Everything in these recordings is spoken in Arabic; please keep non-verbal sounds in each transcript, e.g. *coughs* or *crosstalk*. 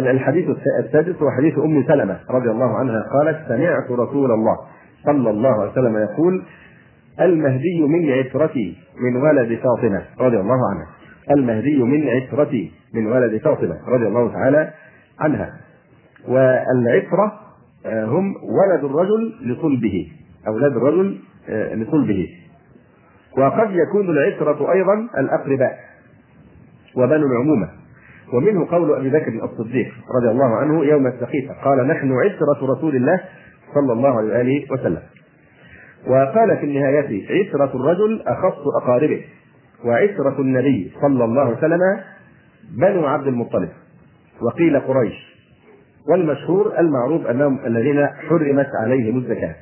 الحديث السادس هو حديث أم سلمة رضي الله عنها قالت سمعت رسول الله صلى الله عليه وسلم يقول المهدي من عترتي من ولد فاطمة رضي الله عنها. المهدي من عترتي من ولد فاطمة رضي الله تعالى عنها. والعترة آه، هم ولد الرجل لصلبه أولاد الرجل آه، لصلبه. وقد يكون العترة أيضا الأقرباء وبنو العمومة. ومنه قول أبي بكر الصديق رضي الله عنه يوم السقيفة. قال نحن عترة رسول الله صلى الله عليه وآله وسلم. وقال في النهاية عترة الرجل أخص أقاربه. وعترة النبي صلى الله عليه وسلم بنو عبد المطلب. وقيل قريش. والمشهور المعروف أنهم الذين حرمت عليهم الزكاة.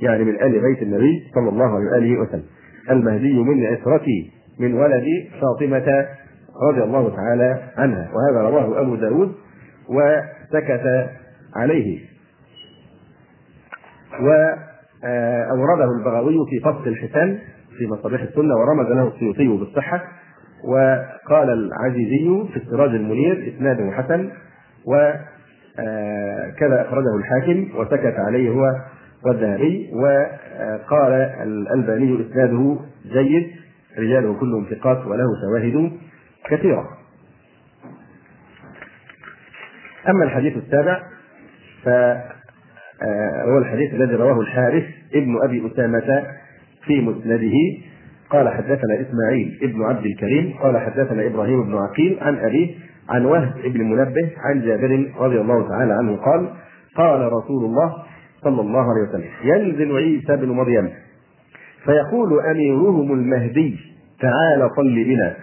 يعني من آل بيت النبي صلى الله عليه وآله وسلم. المهدي من عترتي من ولد فاطمة رضي الله تعالى عنها. وهذا رواه أبو داود وسكت عليه. وأورده البغوي في فصل الحسان في مصابيح السنة ورمز له السيوطي بالصحة. وقال العزيزي في السراج المنير إسناده حسن. وكذا أخرجه الحاكم وسكت عليه هو والذهبي وقال الألباني إسناده جيد. رجاله كلهم ثقات وله شواهد. كثيرة. أما الحديث السابع فهو الحديث الذي رواه الحارث ابن أبي أسامة في مسنده. قال حدثنا إسماعيل ابن عبد الكريم قال حدثنا إبراهيم بن عقيل عن أبيه عن وهب بن منبه عن جابر رضي الله تعالى عنه قال قال رسول الله صلى الله عليه وسلم ينزل عيسى بن مريم فيقول أميرهم المهدي تعال صل بنا.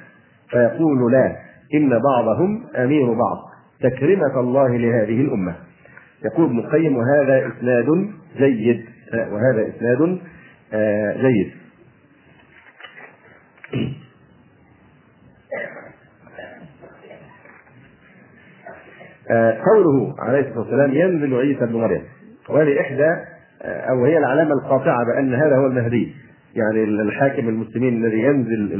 فيقول لا إن بعضهم أمير بعض. تكرمة الله لهذه الأمة. يقول ابن القيم وهذا إسناد جيد. وهذا إسناد آه، جيد. آه، قوله عليه الصلاة والسلام ينزل عيسى بن مريم. وهذه إحدى أو هي العلامة القاطعة بأن هذا هو المهدي. يعني الحاكم المسلمين الذي ينزل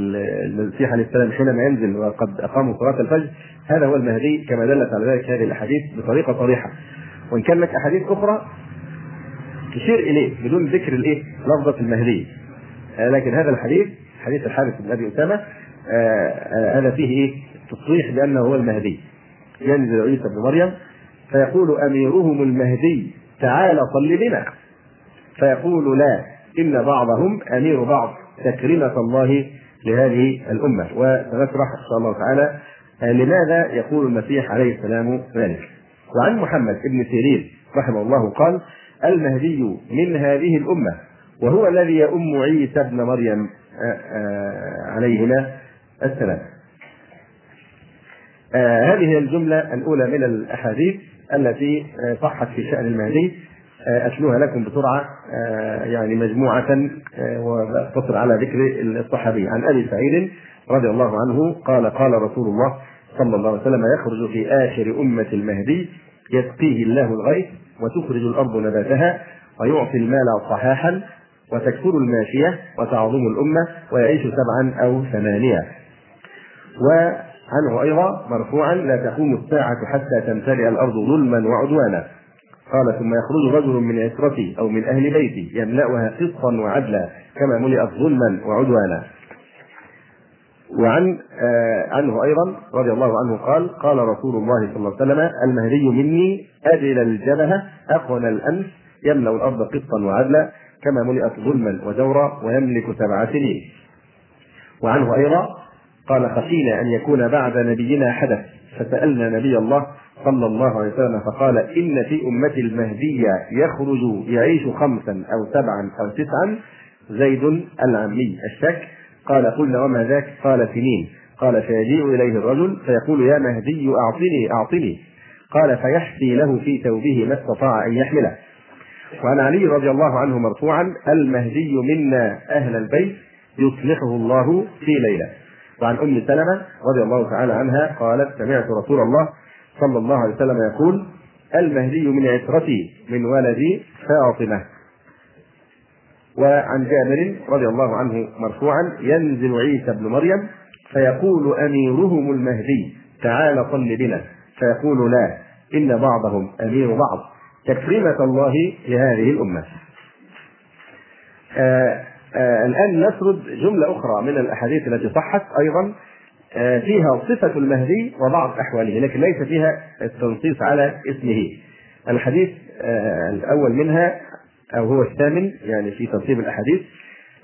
المسيح عليه السلام حينما ينزل وقد أقاموا صلاة الفجر هذا هو المهدي كما دلت على ذلك هذه الأحاديث بطريقة صريحة. وإن كان لك أحاديث أخرى تشير إليه بدون ذكر الإيه؟ لفظة المهدي. آه، لكن هذا الحديث حديث الحارث بن أبي أسامة آه، آه، هذا فيه إيه؟ تصريح بأنه هو المهدي. ينزل عيسى بن مريم فيقول أميرهم المهدي تعال صل بنا. فيقول لا. إن بعضهم أمير بعض تكريمة الله لهذه الأمة. وسنشرح إن شاء الله تعالى لماذا يقول المسيح عليه السلام ذلك. وعن محمد بن سيرين رحمه الله قال المهدي من هذه الأمة وهو الذي يؤم عيسى ابن مريم عليهما السلام. هذه الجملة الأولى من الأحاديث التي صحت في شأن المهدي. أتلوها لكم بسرعة يعني مجموعة واقتصر على ذكر الصحابي. عن أبي سعيد رضي الله عنه قال قال رسول الله صلى الله عليه وسلم يخرج في آخر أمة المهدي يسقيه الله الغيث وتخرج الأرض نباتها ويعطي المال صحاحا وتكثر الماشية وتعظم الأمة ويعيش سبعا أو ثمانية. عنه أيضا مرفوعا لا تقوم الساعة حتى تمتلئ الأرض ظلما وعدوانا. قال ثم يخرج رجل من عترتي أو من أهل بيتي يملأها قسطا وعدلا كما ملئت ظلما وعدوانا. وعن آه عنه أيضا رضي الله عنه قال قال رسول الله صلى الله عليه وسلم المهدي مني أجل الجبهة أقون الأنف يملأ الأرض قسطا وعدلا كما ملئت ظلما وجورا ويملك سبع سنين. وعنه أيضا قال خشينا أن يكون بعد نبينا حدث فسألنا نبي الله صلى الله عليه وسلم فقال إن في أمتي المهدية يخرج يعيش خمسا أو سبعا أو تسعا زيد العمي. الشك؟ قال قلنا وما ذاك؟ قال سنين. قال فيجيء إليه الرجل فيقول يا مهدي أعطني أعطني. قال فيحفي له في ثوبه ما استطاع أن يحمله. وعن علي رضي الله عنه مرفوعا المهدي منا أهل البيت يصلحه الله في ليلة. وعن أم سلمة رضي الله تعالى عنها قالت سمعت رسول الله صلى الله عليه وسلم يقول المهدي من عترتي من ولد فاطمة. وعن جابر رضي الله عنه مرفوعا ينزل عيسى ابن مريم فيقول أميرهم المهدي تعال صل بنا. فيقول لا إن بعضهم أمير بعض. تكريمة الله لهذه الأمة. آه آه الآن نسرد جملة أخرى من الأحاديث التي صحت أيضا. فيها صفة المهدي وبعض أحواله لكن ليس فيها التنصيص على اسمه. الحديث آه الأول منها أو هو الثامن يعني في ترتيب الأحاديث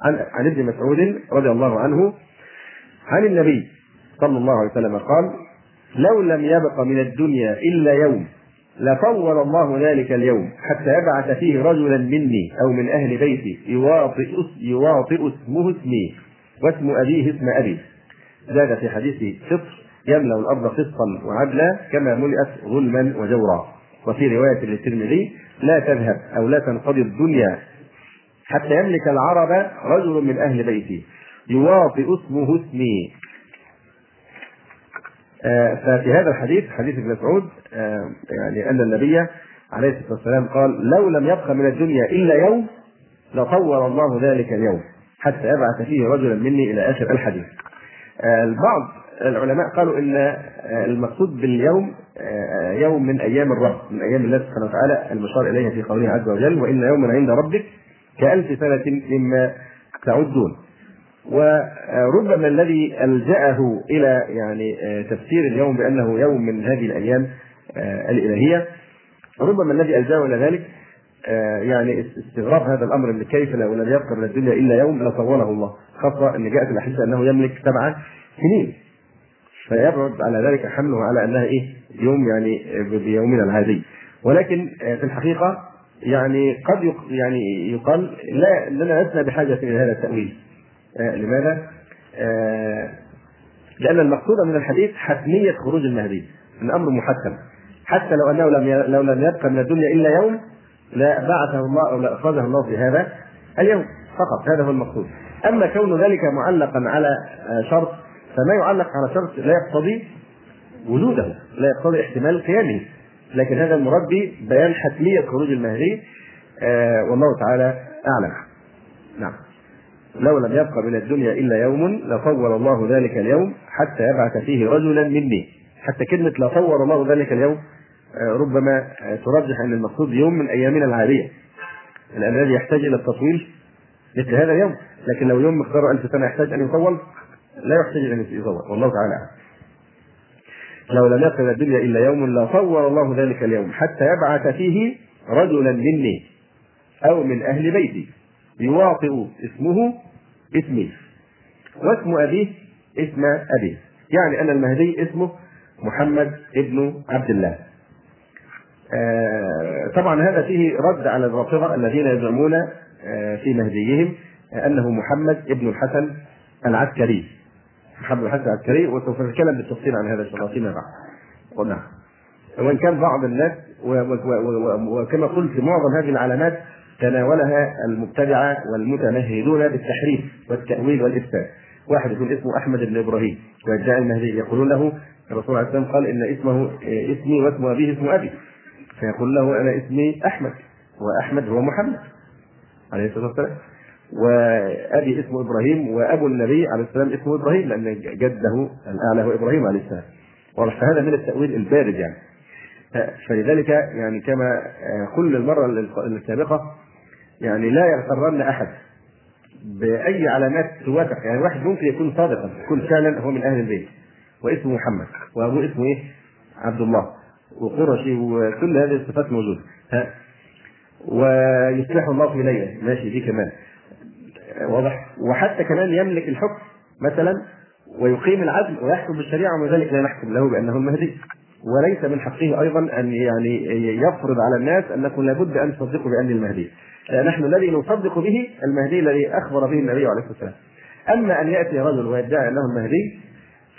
عن عن ابن مسعود رضي الله عنه عن النبي صلى الله عليه وسلم قال لو لم يبق من الدنيا إلا يوم لطول الله ذلك اليوم حتى يبعث فيه رجلا مني أو من أهل بيتي يواطئ يواطئ اسمه اسمي واسم أبيه اسم أبي. زاد في حديث فطر يملأ الأرض قسطا وعدلا كما ملئت ظلما وجورا وفي رواية للترمذي لا تذهب أو لا تنقضي الدنيا حتى يملك العرب رجل من أهل بيتي يواطئ اسمه اسمي آه، ففي هذا الحديث حديث ابن مسعود آه، يعني أن النبي عليه الصلاة والسلام قال لو لم يبق من الدنيا إلا يوم لطور الله ذلك اليوم حتى يبعث فيه رجلا مني إلى آخر الحديث. آه، البعض العلماء قالوا إن المقصود باليوم يوم من أيام الرب من أيام الله سبحانه وتعالى المشار إليها في قوله عز وجل وإن يوما عند ربك كألف سنة مما تعدون وربما الذي ألجأه إلى يعني آه، تفسير اليوم بأنه يوم من هذه الأيام آه، الإلهية ربما الذي ألجأه إلى ذلك آه، يعني استغراب هذا الأمر أن كيف لو لم يبقى من الدنيا إلا يوم لطوله الله. خاصة أن جاءت الأحاديث أنه يملك سبع سنين. فيبعد على ذلك حمله على أنها إيه؟ يوم يعني بيومنا العادي. ولكن في الحقيقة يعني قد يعني يقال لا لنا لسنا بحاجة إلى هذا التأويل. آه لماذا؟ آه لأن المقصود من الحديث حتمية خروج المهدي. الأمر محتم. حتى لو أنه لم لو لم يبقى من الدنيا إلا يوم لا بعثه الله أو لأخرجه الله في هذا اليوم فقط هذا هو المقصود. أما كون ذلك معلقا على آه، شرط فما يعلق على شرط لا يقتضي وجوده لا يقتضي احتمال قيامه. لكن هذا المراد بيان حتمية خروج المهدي آه والله تعالى أعلم. نعم. لو لم يبق من الدنيا إلا يوم لطول الله ذلك اليوم حتى يبعث فيه رجلا مني. حتى كلمة لطول الله ذلك اليوم ربما آه، ترجح أن المقصود يوم من أيامنا العادية لأن الذي يحتاج إلى التطويل مثل هذا اليوم. لكن لو يوم مقداره ألف سنة يحتاج أن يطول لا يحتاج أن يطول. والله تعالى أعلم. لو لم من الدنيا إلا يوم لطول الله ذلك اليوم حتى يبعث فيه رجلا مني أو من أهل بيتي يواطئ اسمه اسمي واسم أبيه اسم أبيه. يعني أن المهدي اسمه محمد ابن عبد الله. آه طبعا هذا فيه رد على الرافضة الذين يزعمون آه في مهديهم أنه محمد ابن الحسن العسكري محمد الحسن العسكري وسوف نتكلم بالتفصيل عن هذا إن شاء الله فيما بعد. نعم. وإن كان بعض الناس وكما قلت معظم هذه العلامات تناولها المبتدعة والمتمهدون بالتحريف والتأويل والإفساد واحد يكون اسمه أحمد بن إبراهيم ويدعي المهدي يقولون له الرسول عليه السلام قال إن اسمه اسمي واسم أبيه اسم أبي فيقول له أنا اسمي أحمد وأحمد هو محمد عليه الصلاة والسلام. وأبي اسمه إبراهيم وأبو النبي عليه السلام اسمه إبراهيم لأن جده الأعلى هو إبراهيم عليه السلام. واضح؟ فهذا من التأويل البارد يعني. فلذلك يعني كما قلنا المرة السابقة يعني لا يغترن أحد بأي علامات توافق. يعني واحد ممكن يكون صادقا يكون فعلا هو من أهل البيت واسمه محمد وأبوه اسمه إيه؟ عبد الله. وقرشي وكل هذه الصفات موجودة. ها. ويصلح الله في ماشي دي كمان. واضح؟ وحتى كمان يملك الحكم مثلا ويقيم العدل ويحكم بالشريعه ومع ذلك لا نحكم له بأنه المهدي وليس من حقه أيضا أن يعني يفرض على الناس انكم لابد أن تصدقوا بأني المهدي. نحن الذي نصدق به المهدي الذي أخبر به النبي عليه الصلاة والسلام. أما أن يأتي رجل ويدعي أنه المهدي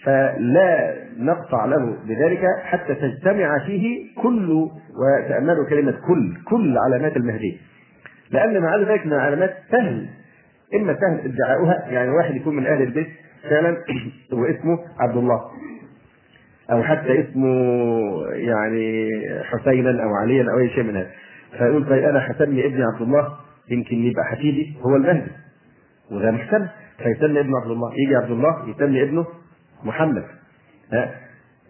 فلا نقطع له بذلك حتى تجتمع فيه كل وتأملوا كلمة كل كل علامات المهدي. لأن مع ذلك من العلامات سهل إما سهل ادعاؤها يعني واحد يكون من أهل البيت فعلا *coughs* واسمه عبد الله أو حتى اسمه يعني حسينا أو عليا أو أي شيء من هذا. فيقول طيب أنا هسمي ابني عبد الله يمكن يبقى حفيدي هو المهدي. وده محتمل فيسمي ابنه عبد الله يجي عبد الله يسمي ابنه محمد ها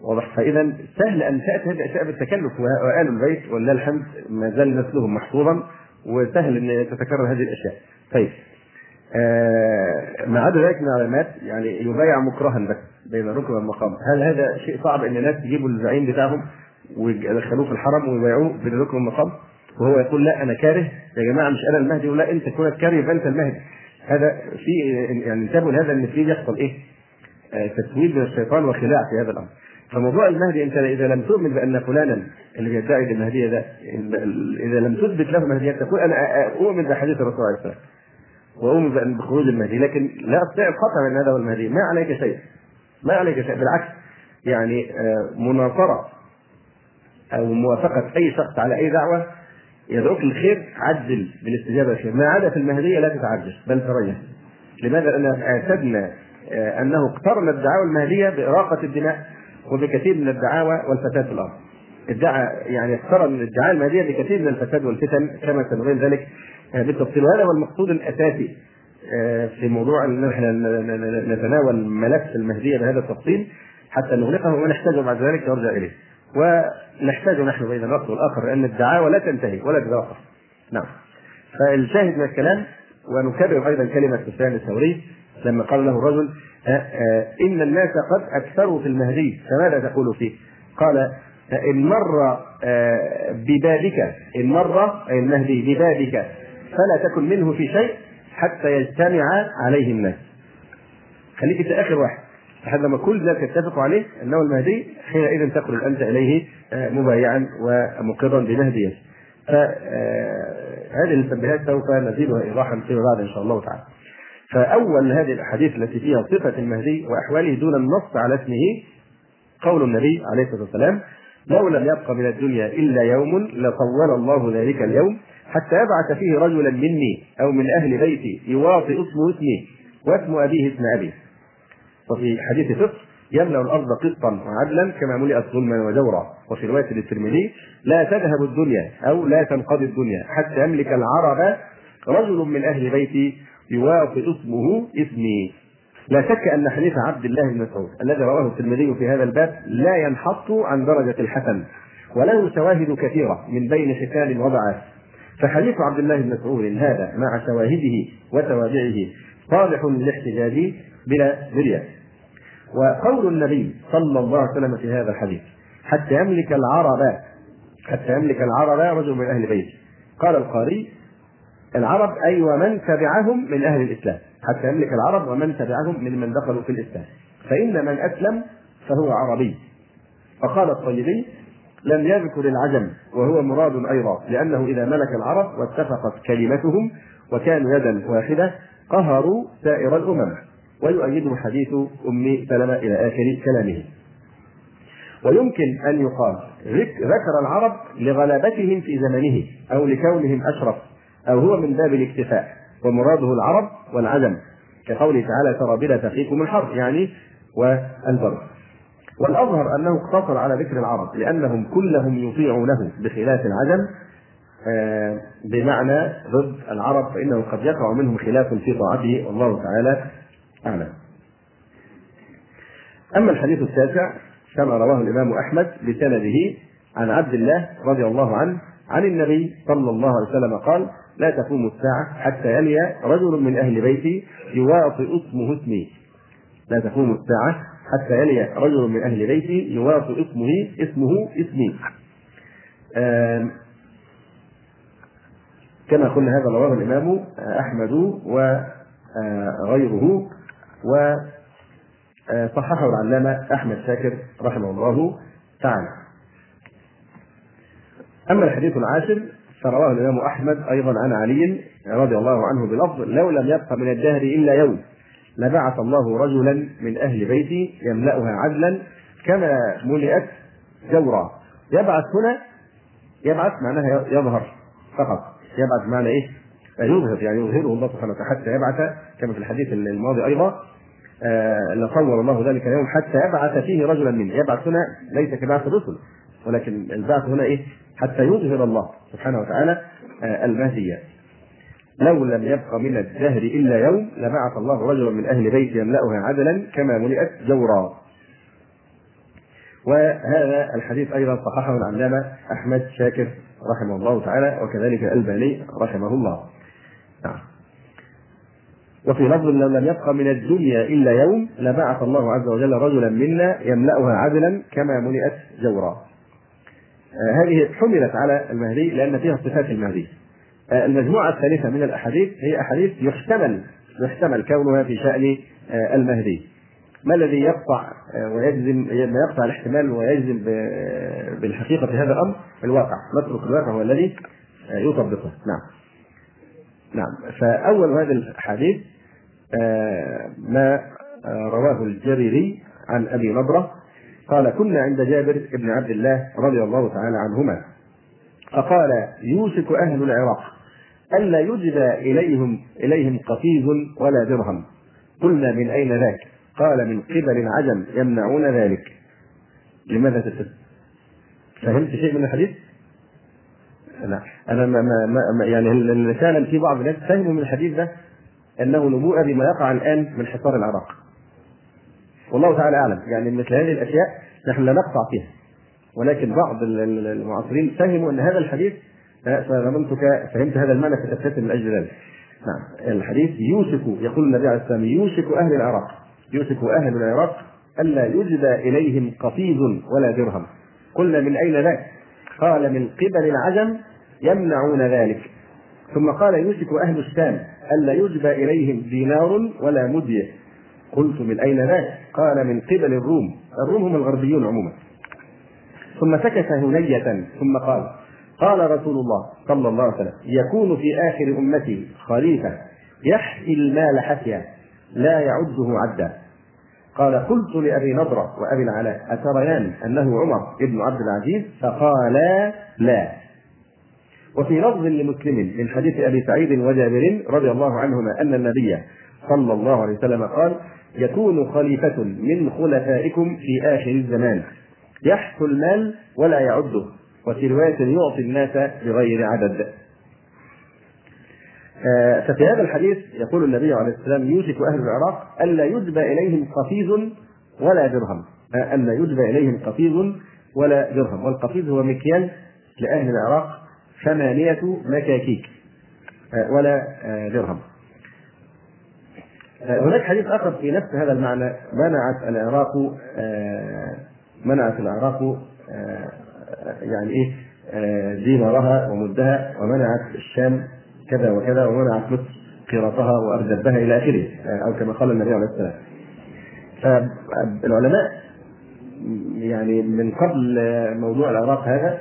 واضح فإذا سهل أن تأتي هذه الأشياء بالتكلف وآل البيت ولله الحمد ما زال نسلهم محفوظا وسهل أن تتكرر هذه الأشياء. طيب آه ما عدا ذلك من العلامات يعني يبايع مكرها بس بين الركن والمقام، هل هذا شيء صعب إن الناس يجيبوا الزعيم بتاعهم ويدخلوه في الحرم ويبايعوه بين الركن والمقام؟ وهو يقول لا أنا كاره يا جماعة مش أنا المهدي ولا أنت كونك كاره يبقى أنت المهدي. هذا في يعني انتبهوا لهذا إن في يحصل إيه؟ آه تسويد من الشيطان وخلاع في هذا الأمر. فموضوع المهدي أنت إذا لم تؤمن بأن فلانا اللي بيدعي المهديه ده إذا لم تثبت له مهديه تقول أنا أؤمن بحديث الرسول عليه الصلاة والسلام وأؤمن بخروج المهدي لكن لا أستطيع القطع ان هذا هو المهدي ما عليك شيء. ما عليك شيء. بالعكس يعني مناصرة أو موافقة أي شخص على أي دعوة يدعوك للخير عجل بالاستجابة للخير. ما عدا في المهدية لا تتعجل بل تريح. لماذا؟ لأن أعتدنا أنه اقترن الدعاوى المهديه بإراقة الدماء وبكثير من الدعاوى والفساد في الأرض. ادعى يعني اقترن الادعاء المهديه بكثير من الفساد والفتن كما سنبين ذلك بالتفصيل وهذا هو المقصود الأساسي في موضوع أن إحنا نتناول ملف المهدية بهذا التفصيل حتى نغلقه ونحتاجه بعد ذلك نرجع إليه. ونحتاج نحن بين الوقت والآخر لأن الدعاوى لا تنتهي ولا تتوقف. نعم. فالشاهد من الكلام ونكرر أيضا كلمة سفيان الثوري لما قال له الرجل إن الناس قد أكثروا في المهدي فماذا تقول فيه؟ قال إن مر ببابك إن مر أي المهدي ببابك فلا تكن منه في شيء حتى يجتمع عليه الناس. خليك انت آخر واحد لحد لما كل الناس يتفقوا عليه أنه المهدي حينئذ تخرج انت إليه مبايعا ومقرا بمهديه. فهذه المسبحات سوف نزيدها ايضاحا فيما بعد إن شاء الله تعالى. فأول هذه الأحاديث التي فيها صفة المهدي وأحواله دون النص على اسمه قول النبي عليه الصلاة والسلام لو لم يبق من الدنيا إلا يوم لطول الله ذلك اليوم حتى يبعث فيه رجلا مني أو من أهل بيتي يواطئ اسمه اسمي واسم أبيه اسم ابي وفي حديث فقه يملا الأرض قسطا وعدلا كما ملئت ظلما وجورا. وفي رواية للترمذي لا تذهب الدنيا أو لا تنقضي الدنيا حتى يملك العرب رجل من أهل بيتي يوافق اسمه اسمي. لا شك أن حديث عبد الله بن مسعود الذي رواه الترمذي في هذا الباب لا ينحط عن درجة الحسن وله شواهد كثيرة من بين ختان وضعاف فحديث عبد الله بن مسعود هذا مع شواهده وتوابعه صالح للاحتجاج بلا مرية وقول النبي صلى الله عليه وسلم في هذا الحديث حتى يملك العرب حتى يملك العرب رجل من أهل بيت قال القاري العرب أي ومن تبعهم من أهل الإسلام. حتى يملك العرب ومن تبعهم من من دخلوا في الإسلام. فإن من أسلم فهو عربي. فقال الطيبي لم يذكر العجم وهو مراد أيضا لأنه إذا ملك العرب واتفقت كلمتهم وكانوا يدا واحدة قهروا سائر الأمم. ويؤيده حديث أم سلمة إلى آخر كلامه. ويمكن أن يقال ذكر العرب لغلبتهم في زمنه أو لكونهم أشرف. أو هو من باب الاكتفاء ومراده العرب والعجم. كقوله تعالى بلا تقيكم الحرب يعني والبر. والأظهر أنه اقتصر على ذكر العرب لأنهم كلهم يطيعونه بخلاف العجم. بمعنى ضد العرب فإنه قد يقع منهم خلاف في طاعته والله تعالى أعلم. أما الحديث التاسع كما رواه الإمام أحمد بسنده عن عبد الله رضي الله عنه عن النبي صلى الله عليه وسلم قال لا تقوم الساعة حتى يلي رجل من أهل بيتي يواطئ اسمه اسمي. لا تقوم الساعة حتى يلي رجل من أهل بيتي يواطئ اسمه اسمه اسمي. كما قلنا هذا رواه الإمام أحمد وغيره وصححه العلامة أحمد شاكر رحمه الله تعالى. أما الحديث العاشر فرواه الإمام أحمد أيضا عن علي رضي الله عنه بلفظ لو لم يبق من الدهر إلا يوم لبعث الله رجلا من أهل بيتي يملأها عدلا كما ملئت جورا يبعث هنا يبعث معناها يظهر فقط يبعث معنى إيه؟ يظهر يعني يظهره الله سبحانه وتعالى حتى يبعث كما في الحديث الماضي أيضا آه لصور الله ذلك اليوم حتى يبعث فيه رجلا منه يبعث هنا ليس كبعث الرسل ولكن البعث هنا إيه؟ حتى يظهر الله سبحانه وتعالى المهدية. لو لم يبق من الدهر إلا يوم لبعث الله رجلا من أهل بيت يملأها عدلا كما ملئت جورا. وهذا الحديث أيضا صححه العلامة أحمد شاكر رحمه الله تعالى وكذلك الباني رحمه الله. نعم. وفي لفظ لو لم يبق من الدنيا إلا يوم لبعث الله عز وجل رجلا منا يملأها عدلا كما ملئت جورا. آه هذه حملت على المهدي لأن فيها صفات المهدي. آه المجموعة الثالثة من الأحاديث هي أحاديث يحتمل يحتمل كونها في شأن آه المهدي. ما الذي يقطع ويجزم ما يقطع الاحتمال ويجزم بالحقيقة في هذا الأمر؟ الواقع، نترك الواقع هو الذي يطبقه، نعم. نعم، فأول هذا الحديث ما رواه الجريري عن أبي نضرة قال كنا عند جابر بن عبد الله رضي الله تعالى عنهما فقال يوشك أهل العراق ألا يجدى اليهم إليهم قفيز ولا درهم قلنا من أين ذاك؟ قال من قبل العجم يمنعون ذلك لماذا تسد؟ فهمت شيء من الحديث؟ لا أنا ما ما ما يعني فعلا في بعض الناس فهموا من الحديث ده أنه نبوءة بما يقع الآن من حصار العراق. والله تعالى أعلم. يعني مثل هذه الأشياء نحن لا نقطع فيها. ولكن بعض المعاصرين فهموا أن هذا الحديث فظننتك فهمت هذا المعنى فتبتسم من أجل ذلك. نعم. الحديث يوشك يقول النبي عليه والسلام يوشك أهل العراق. يوشك أهل العراق ألا يجدى إليهم قفيز ولا درهم. قلنا من أين ذاك؟ قال من قبل العجم يمنعون ذلك. ثم قال يوشك أهل الشام ألا يجدى إليهم دينار ولا مدية. قلت من أين ذاك؟ قال من قبل الروم. الروم هم الغربيون عموما. ثم سكت هنية ثم قال قال رسول الله صلى الله عليه وسلم يكون في آخر أمتي خليفة يحيي المال حسيا لا يعده عدا. قال قلت لأبي نضرة وأبي العلاء أتريان أنه عمر بن عبد العزيز؟ فقالا لا. وفي لفظ لمسلم من حديث أبي سعيد وجابر رضي الله عنهما أن النبي صلى الله عليه وسلم قال يكون خليفة من خلفائكم في آخر الزمان. يحث المال ولا يعده وفي رواية يعطي الناس بغير عدد. ففي هذا الحديث يقول النبي عليه السلام يوشك أهل العراق الا يجبى إليهم قفيز ولا درهم. الا يجبى إليهم قفيز ولا درهم. والقفيز هو مكيال لأهل العراق ثمانية مكاكيك ولا درهم. هناك حديث آخر في نفس هذا المعنى منعت العراق منعت العراق يعني إيه دينارها ومدها ومنعت الشام كذا وكذا ومنعت مصر قيراطها وأردبها إلى آخره أو كما قال النبي عليه السلام. فالعلماء يعني من قبل موضوع العراق هذا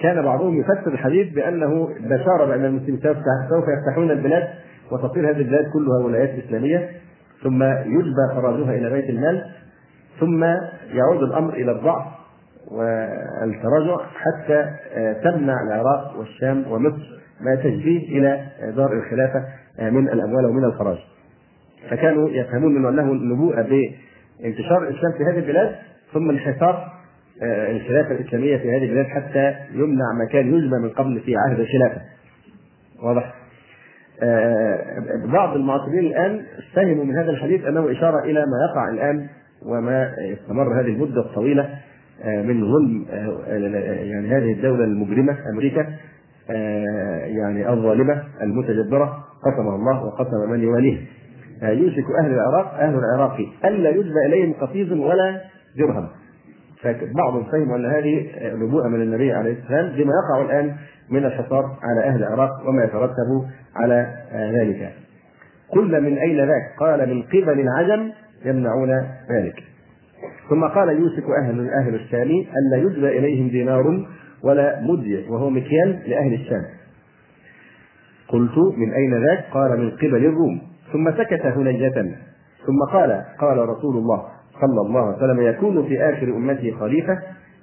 كان بعضهم يفسر الحديث بأنه بشارة بأن المسلمين سوف يفتحون البلاد وتصير هذه البلاد كلها ولايات إسلامية ثم يجبى خراجها إلى بيت المال ثم يعود الأمر إلى الضعف والتراجع حتى تمنع العراق والشام ومصر ما تجريه إلى دار الخلافة من الأموال ومن الخراج. فكانوا يفهمون منه انه نبوءة بانتشار الإسلام في هذه البلاد ثم انحصار الخلافة الإسلامية في هذه البلاد حتى يمنع ما كان من قبل في عهد الخلافة. واضح؟ بعض المعاصرين الآن فهموا من هذا الحديث أنه إشارة إلى ما يقع الآن وما استمر هذه المدة الطويلة من ظلم يعني هذه الدولة المجرمة أمريكا يعني الظالمة المتجبرة قسم الله وقسم من يواليه. يوشك أهل العراق أهل العراق ألا يجبى إليهم قفيز ولا درهم. فبعضهم فهموا أن هذه نبوءة من النبي عليه السلام بما يقع الآن من الحصار على أهل العراق وما يترتب على ذلك. قل من أين ذاك؟ قال من قبل العجم يمنعون ذلك. ثم قال يوشك أهل أهل الشام ألا يجبى إليهم دينار ولا مدية وهو مكيال لأهل الشام. قلت من أين ذاك؟ قال من قبل الروم. ثم سكت هنية ثم قال قال رسول الله صلى الله عليه وسلم يكون في آخر أمتي خليفة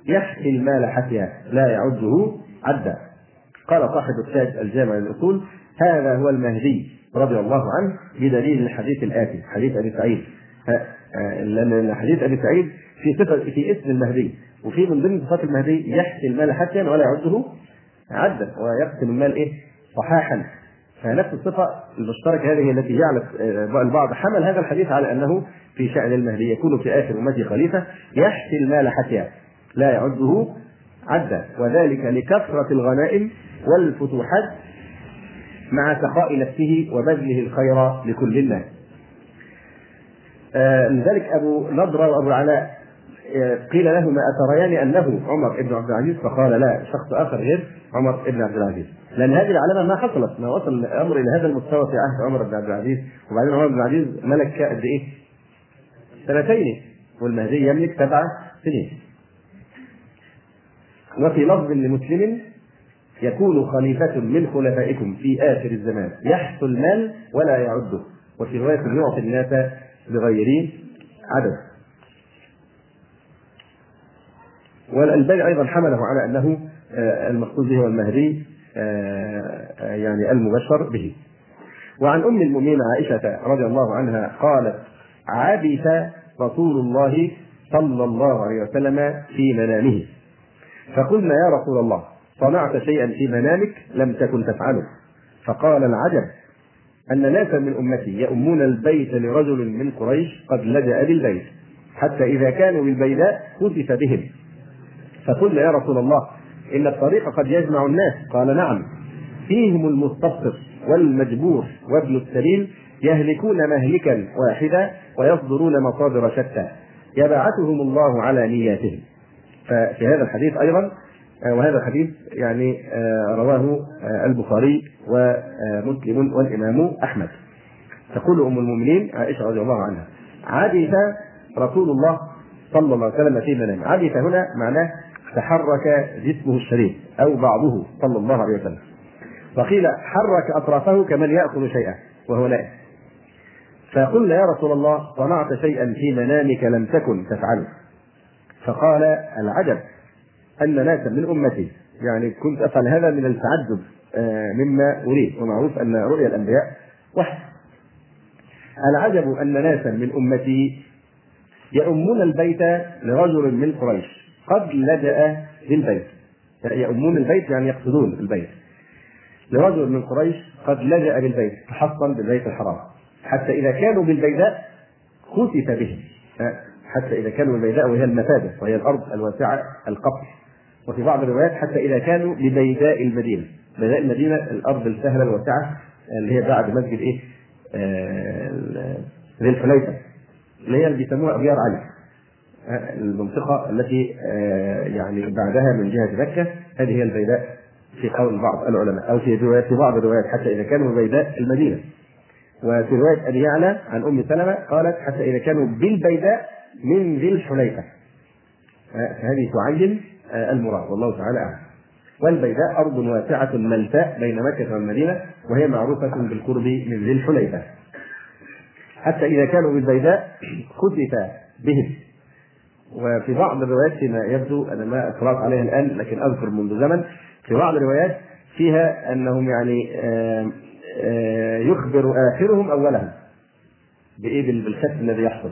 يحكي المال حكيا لا يعده عدا. قال صاحب التاج الجامع للأصول هذا هو المهدي رضي الله عنه بدليل الحديث الآتي حديث أبي سعيد. لأن حديث أبي سعيد في صفة في اسم المهدي وفي من ضمن صفات المهدي يحكي المال حكيا ولا يعده عدا ويقسم المال إيه؟ صحاحا. فنفس الصفة المشتركة هذه التي جعلت آه، البعض حمل هذا الحديث على أنه في شأن المهدي يكون في آخر أمته خليفة يحشي المال حشيا لا يعده عدا وذلك لكثرة الغنائم والفتوحات مع سخاء نفسه وبذله الخير لكل الناس. آه لذلك أبو نضرة وأبو العلاء قيل لهما أتريان أنه عمر بن عبد العزيز؟ فقال لا شخص آخر غير عمر بن عبد العزيز. لأن هذه العلامة ما حصلت ما وصل الأمر إلى هذا المستوى في عهد عمر بن عبد العزيز. وبعدين عمر بن عبد العزيز ملك قد إيه؟ سنتين والمهدي يملك سبع سنين. وفي لفظ لمسلم يكون خليفة من خلفائكم في آخر الزمان. يحث المال ولا يعده. وفي رواية يعطي الناس بغير عدد. والألباني أيضا حمله على أنه آه، المقصود به هو المهدي آه، آه، يعني المبشر به. وعن أم المؤمنين عائشة رضي الله عنها قالت عبث رسول الله صلى الله عليه وسلم في منامه. فقلنا يا رسول الله صنعت شيئا في منامك لم تكن تفعله. فقال العجب أن ناسا من أمتي يؤمون البيت لرجل من قريش قد لجأ للبيت حتى إذا كانوا بالبيداء خسف بهم. فقلنا يا رسول الله إن الطريق قد يجمع الناس. قال نعم. فيهم المستبصر والمجبور وابن السبيل يهلكون مهلكا واحدا ويصدرون مصادر شتى. يبعثهم الله على نياتهم. ففي هذا الحديث أيضا آه، وهذا الحديث يعني آه، رواه آه، البخاري ومسلم والإمام أحمد. تقول أم المؤمنين عائشة رضي الله عنها عبث رسول الله صلى الله عليه وسلم في منامه. عبث هنا معناه تحرك جسمه الشريف أو بعضه صلى الله عليه وسلم. وقيل حرك أطرافه كمن يأكل شيئا وهو نائم. فقلنا يا رسول الله صنعت شيئا في منامك لم تكن تفعله. فقال العجب أن ناسا من أمتي يعني كنت أفعل هذا من التعجب آه، مما أريد. ومعروف أن رؤيا الأنبياء وحي. العجب أن ناسا من أمتي يؤمون البيت لرجل من قريش. قد لجأ للبيت. يؤمون البيت يعني يقصدون البيت. لرجل من قريش قد لجأ للبيت تحصن بالبيت الحرام. حتى إذا كانوا بالبيداء خسف بهم. حتى إذا كانوا بالبيداء وهي المفادة وهي الأرض الواسعة القبر. وفي بعض الروايات حتى إذا كانوا ببيداء المدينة. بيداء المدينة الأرض السهلة الواسعة اللي هي بعد مسجد إيه؟ آه ذي الحليفة. اللي هي اللي بيسموها أبيار علي. المنطقة التي آه، يعني بعدها من جهة مكة. هذه هي البيداء في قول بعض العلماء أو في روايات في بعض الروايات حتى إذا كانوا بيداء المدينة. وفي رواية أبي يعلى عن أم سلمة قالت حتى إذا كانوا بالبيداء من ذي الحليفة. آه، فهذه تعين آه، المراد والله تعالى أعلم. والبيداء أرض واسعة ملتاء بين مكة والمدينة وهي معروفة بالقرب من ذي الحليفة. حتى إذا كانوا بالبيداء خسف بهم. وفي بعض الروايات فيما يبدو أنا ما اطلعت عليها الآن لكن أذكر منذ زمن في بعض الروايات فيها أنهم يعني يخبر آخرهم أولهم بايه بالخسف الذي يحصل.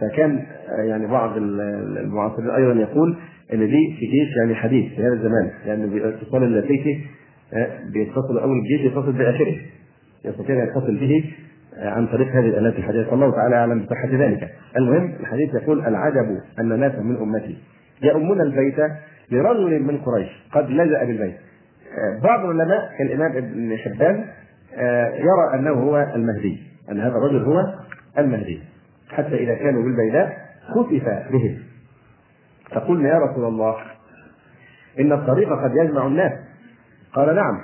فكان يعني بعض المعاصرين أيضا يقول إن دي في جيش يعني حديث في هذا الزمان لأنه باتصال اللاسلكي بيتصل أول الجيش يتصل بآخره. يستطيع ان يتصل به عن طريق هذه الآلات الحديثة. الله تعالى أعلم بصحة ذلك. المهم الحديث يقول العجب أن ناسا من أمتي يؤمون البيت لرجل من قريش قد لجأ بالبيت. بعض العلماء كالامام ابن حبان يرى أنه هو المهدي أن هذا الرجل هو المهدي. حتى إذا كانوا بالبيداء خسف بهم. فقلنا يا رسول الله إن الطريق قد يجمع الناس. قال نعم.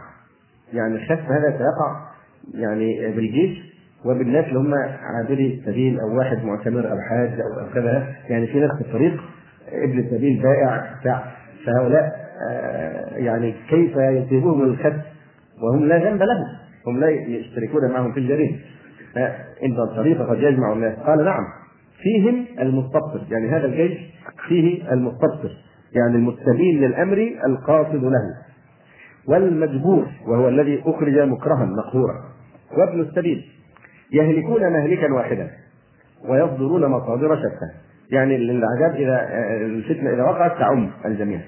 يعني الخسف هذا سيقع يعني بالجيش. وبالناس اللي هم عابري سبيل أو واحد معتمر أو حاج أو كذا يعني في ناس في الطريق ابن سبيل بائع بتاع. فهؤلاء آه، يعني كيف يصيبهم الخس وهم لا ذنب لهم. هم لا يشتركون معهم في الجريمة. ان الطريق قد يجمع الناس. قال نعم فيهم المستبصر يعني هذا الجيش فيه المستبصر يعني المستبين للأمر القاصد له. والمجبور وهو الذي أخرج مكرها مقهورا وابن السبيل. يهلكون مهلكا واحدا ويصدرون مصادر شتى. يعني العذاب إذا الفتنة إذا وقعت تعم الجميع.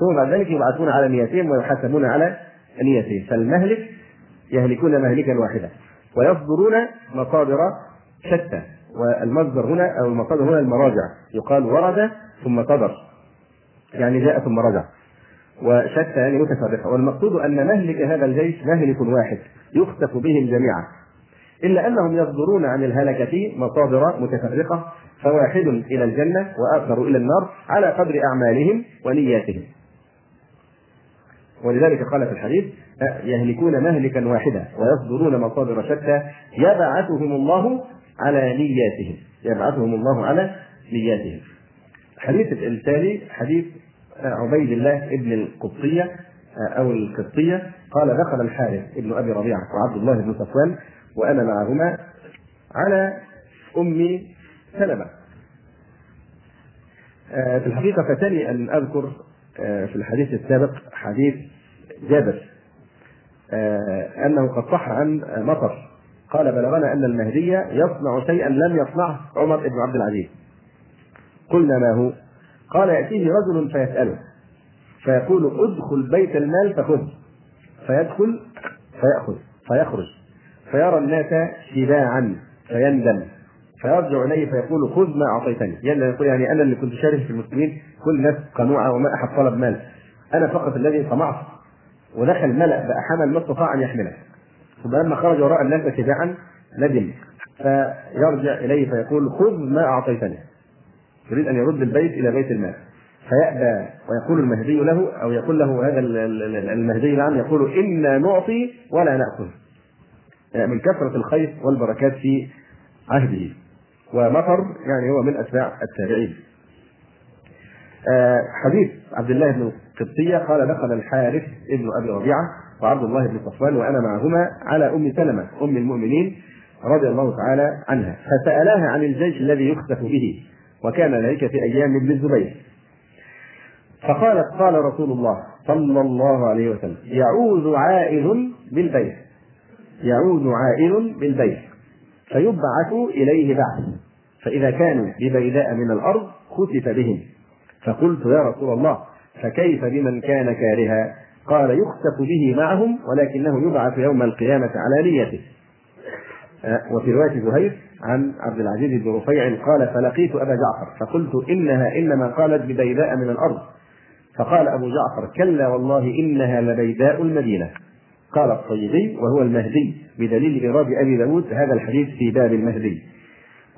ثم بعد ذلك يبعثون على نيتهم ويحاسبون على نيتهم. فالمهلك يهلكون مهلكا واحدا ويصدرون مصادر شتى. والمصدر هنا أو المصادر هنا المراجع. يقال ورد ثم صدر. يعني جاء ثم رجع. وشتى يعني متفرقه والمقصود أن مهلك هذا الجيش مهلك واحد. يخسف بهم جميعا. إلا أنهم يصدرون عن الهلكة مصادر متفرقة فواحد إلى الجنة وآخر إلى النار على قدر أعمالهم ونياتهم. ولذلك قال في الحديث يهلكون مهلكا واحدا ويصدرون مصادر شتى يبعثهم الله على نياتهم. يبعثهم الله على نياتهم. الحديث التالي حديث عبيد الله ابن القبطية أو القبطية قال دخل الحارث ابن أبي ربيعة وعبد الله بن صفوان وأنا معهما على أم سلمة. في الحقيقة فتني أن أذكر في الحديث السابق حديث جابر أنه قد صح عن مطر. قال بلغنا أن المهدي يصنع شيئا لم يصنعه عمر بن عبد العزيز. قلنا ما هو؟ قال يأتيه رجل فيسأله فيقول ادخل بيت المال فخذ. فيدخل فيأخذ فيخرج. فيرى الناس شباعا فيندم. فيرجع إليه فيقول خذ ما أعطيتني. يعني يقول يعني أنا اللي كنت شارك في المسلمين كل الناس قنوعة وما أحد طلب مال. أنا فقط الذي طمعت ودخل ملأ بقى حمل ما استطاع أن يحمله. فلما خرج وراء الناس شباعا ندم. فيرجع إليه فيقول خذ ما أعطيتني. يريد أن يرد البيت إلى بيت المال. فيأبى ويقول المهدي له أو يقول له هذا المهدي نعم يقول أنا نعطي ولا نأخذ. من كثرة الخير والبركات في عهده. ومطر يعني هو من اتباع التابعين. حديث عبد الله بن القبطية قال دخل الحارث ابن أبي ربيعة وعبد الله بن صفوان وأنا معهما على أم سلمة أم المؤمنين رضي الله تعالى عنها. فسألاها عن الجيش الذي يخسف به وكان ذلك في أيام ابن الزبير. فقالت قال رسول الله صلى الله عليه وسلم يعوذ عائذ بالبيت. يعوذ عائذ بالبيت فيبعث إليه بعث فإذا كانوا ببيداء من الأرض خسف بهم. فقلت يا رسول الله فكيف بمن كان كارها؟ قال يخسف به معهم ولكنه يبعث يوم القيامة على نيته. وفي رواية زهير عن عبد العزيز بن رفيع قال فلقيت أبا جعفر. فقلت إنها إنما قالت ببيداء من الأرض. فقال أبو جعفر كلا والله إنها لبيداء المدينة. قال الطيبي وهو المهدي بدليل إيراد أبي داود هذا الحديث في باب المهدي.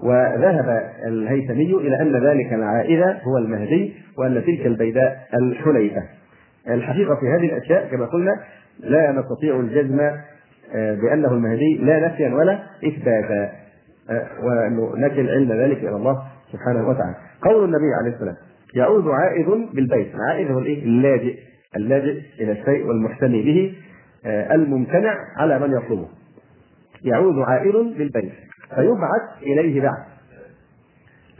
وذهب الهيثمي إلى أن ذلك العائد هو المهدي وأن تلك البيداء الحليفة. الحقيقة في هذه الأشياء كما قلنا لا نستطيع الجزم بأنه المهدي لا نفيا ولا إثباتا ونكل علم ذلك إلى الله سبحانه وتعالى. قول النبي عليه السلام يعود عائد بالبيت. العائد هو الإيه؟ اللاجئ. اللاجئ إلى الشيء والمحتمي به. الممتنع على من يطلبه يعود عائد بالبيت فيبعث إليه بعث.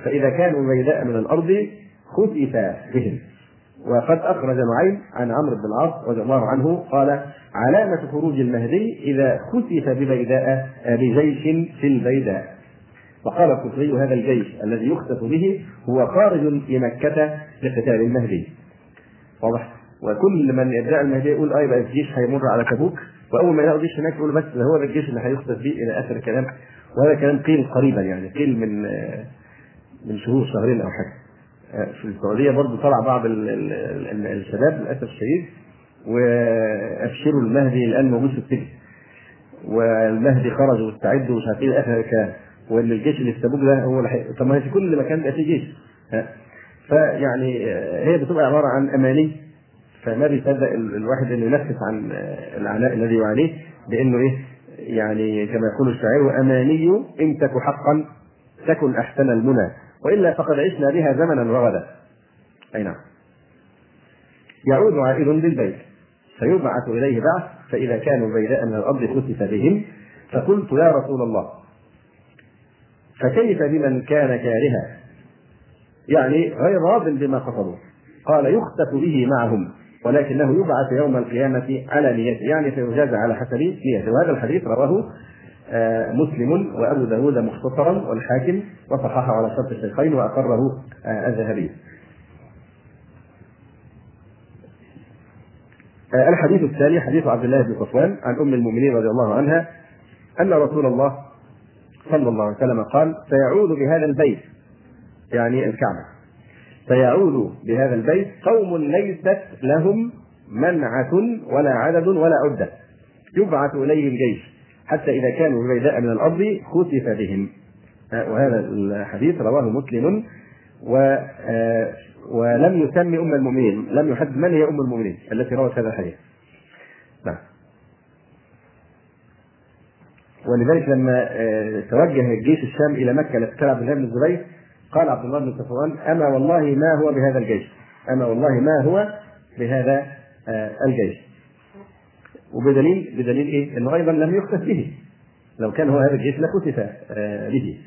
فإذا كانوا بيداء من الأرض خسف بهم. وقد أخرج نعيم عن عمرو بن العاص رضي الله عنه قال علامة خروج المهدي إذا خسف ببيداء بجيش في البيداء. وقال الكفري هذا الجيش الذي يخسف به هو خارج لمكة لقتال المهدي. واضح؟ وكل من يدعي المهدي يقول آه يبقى الجيش هيمر على تبوك. وأول ما يلاقوا جيش هناك يقول بس ده هو ده الجيش اللي هيخسف به إلى آخر الكلام. وهذا كلام قيل قريبا يعني قيل من من شهور شهرين أو حاجة. في السعودية برضه طلع بعض ال ال ال الشباب للأسف الشديد وأبشروا المهدي الآن موجود في السجن والمهدي خرج واستعد ومش عارف إيه آخر الكلام. وإن الجيش اللي في تبوك ده هو اللي طب ما في كل مكان بقى فيه جيش. فيعني هي بتبقى عبارة عن أماني. فما بيصدق الواحد إنه ينفس عن العناء الذي يعانيه بإنه إيه يعني كما يقول الشاعر اماني إن تك حقا تكن أحسن المنى وإلا فقد عشنا بها زمنا وغدا. أي نعم. يعود عائد بالبيت فيبعث إليه بعث فإذا كانوا بيداء من الأرض خسف بهم فقلت يا رسول الله فكيف بمن كان كارها؟ يعني غير راض بما قصدوا قال يخسف به معهم. ولكنه يبعث يوم القيامة على نيته يعني فيجازى على حسب نيته. وهذا الحديث رواه مسلم وأبو داود مختصرا والحاكم وصححه على شرط الشيخين وأقره الذهبي. آه، الحديث الثاني حديث عبد الله بن صفوان عن أم المؤمنين رضي الله عنها أن رسول الله صلى الله عليه وسلم قال سيعود بهذا البيت يعني الكعبة. سيعود بهذا البيت قوم ليست لهم منعة ولا عدد ولا عدة. يبعث إليهم جيش. حتى إذا كانوا ببيداء من الأرض خسف بهم. وهذا الحديث رواه مسلم. و آه، ولم يسمي أم المؤمنين. لم يحدد من هي أم المؤمنين التي روت هذا الحديث. نعم. ولذلك لما آه، توجه جيش الشام إلى مكة الله بن الزبير قال عبد الله بن صفوان أما والله ما هو بهذا الجيش؟ أما والله ما هو بهذا الجيش. وبدليل بدليل إيه؟ إنه أيضا لم يخسف به. لو كان هو هذا الجيش لخسف به.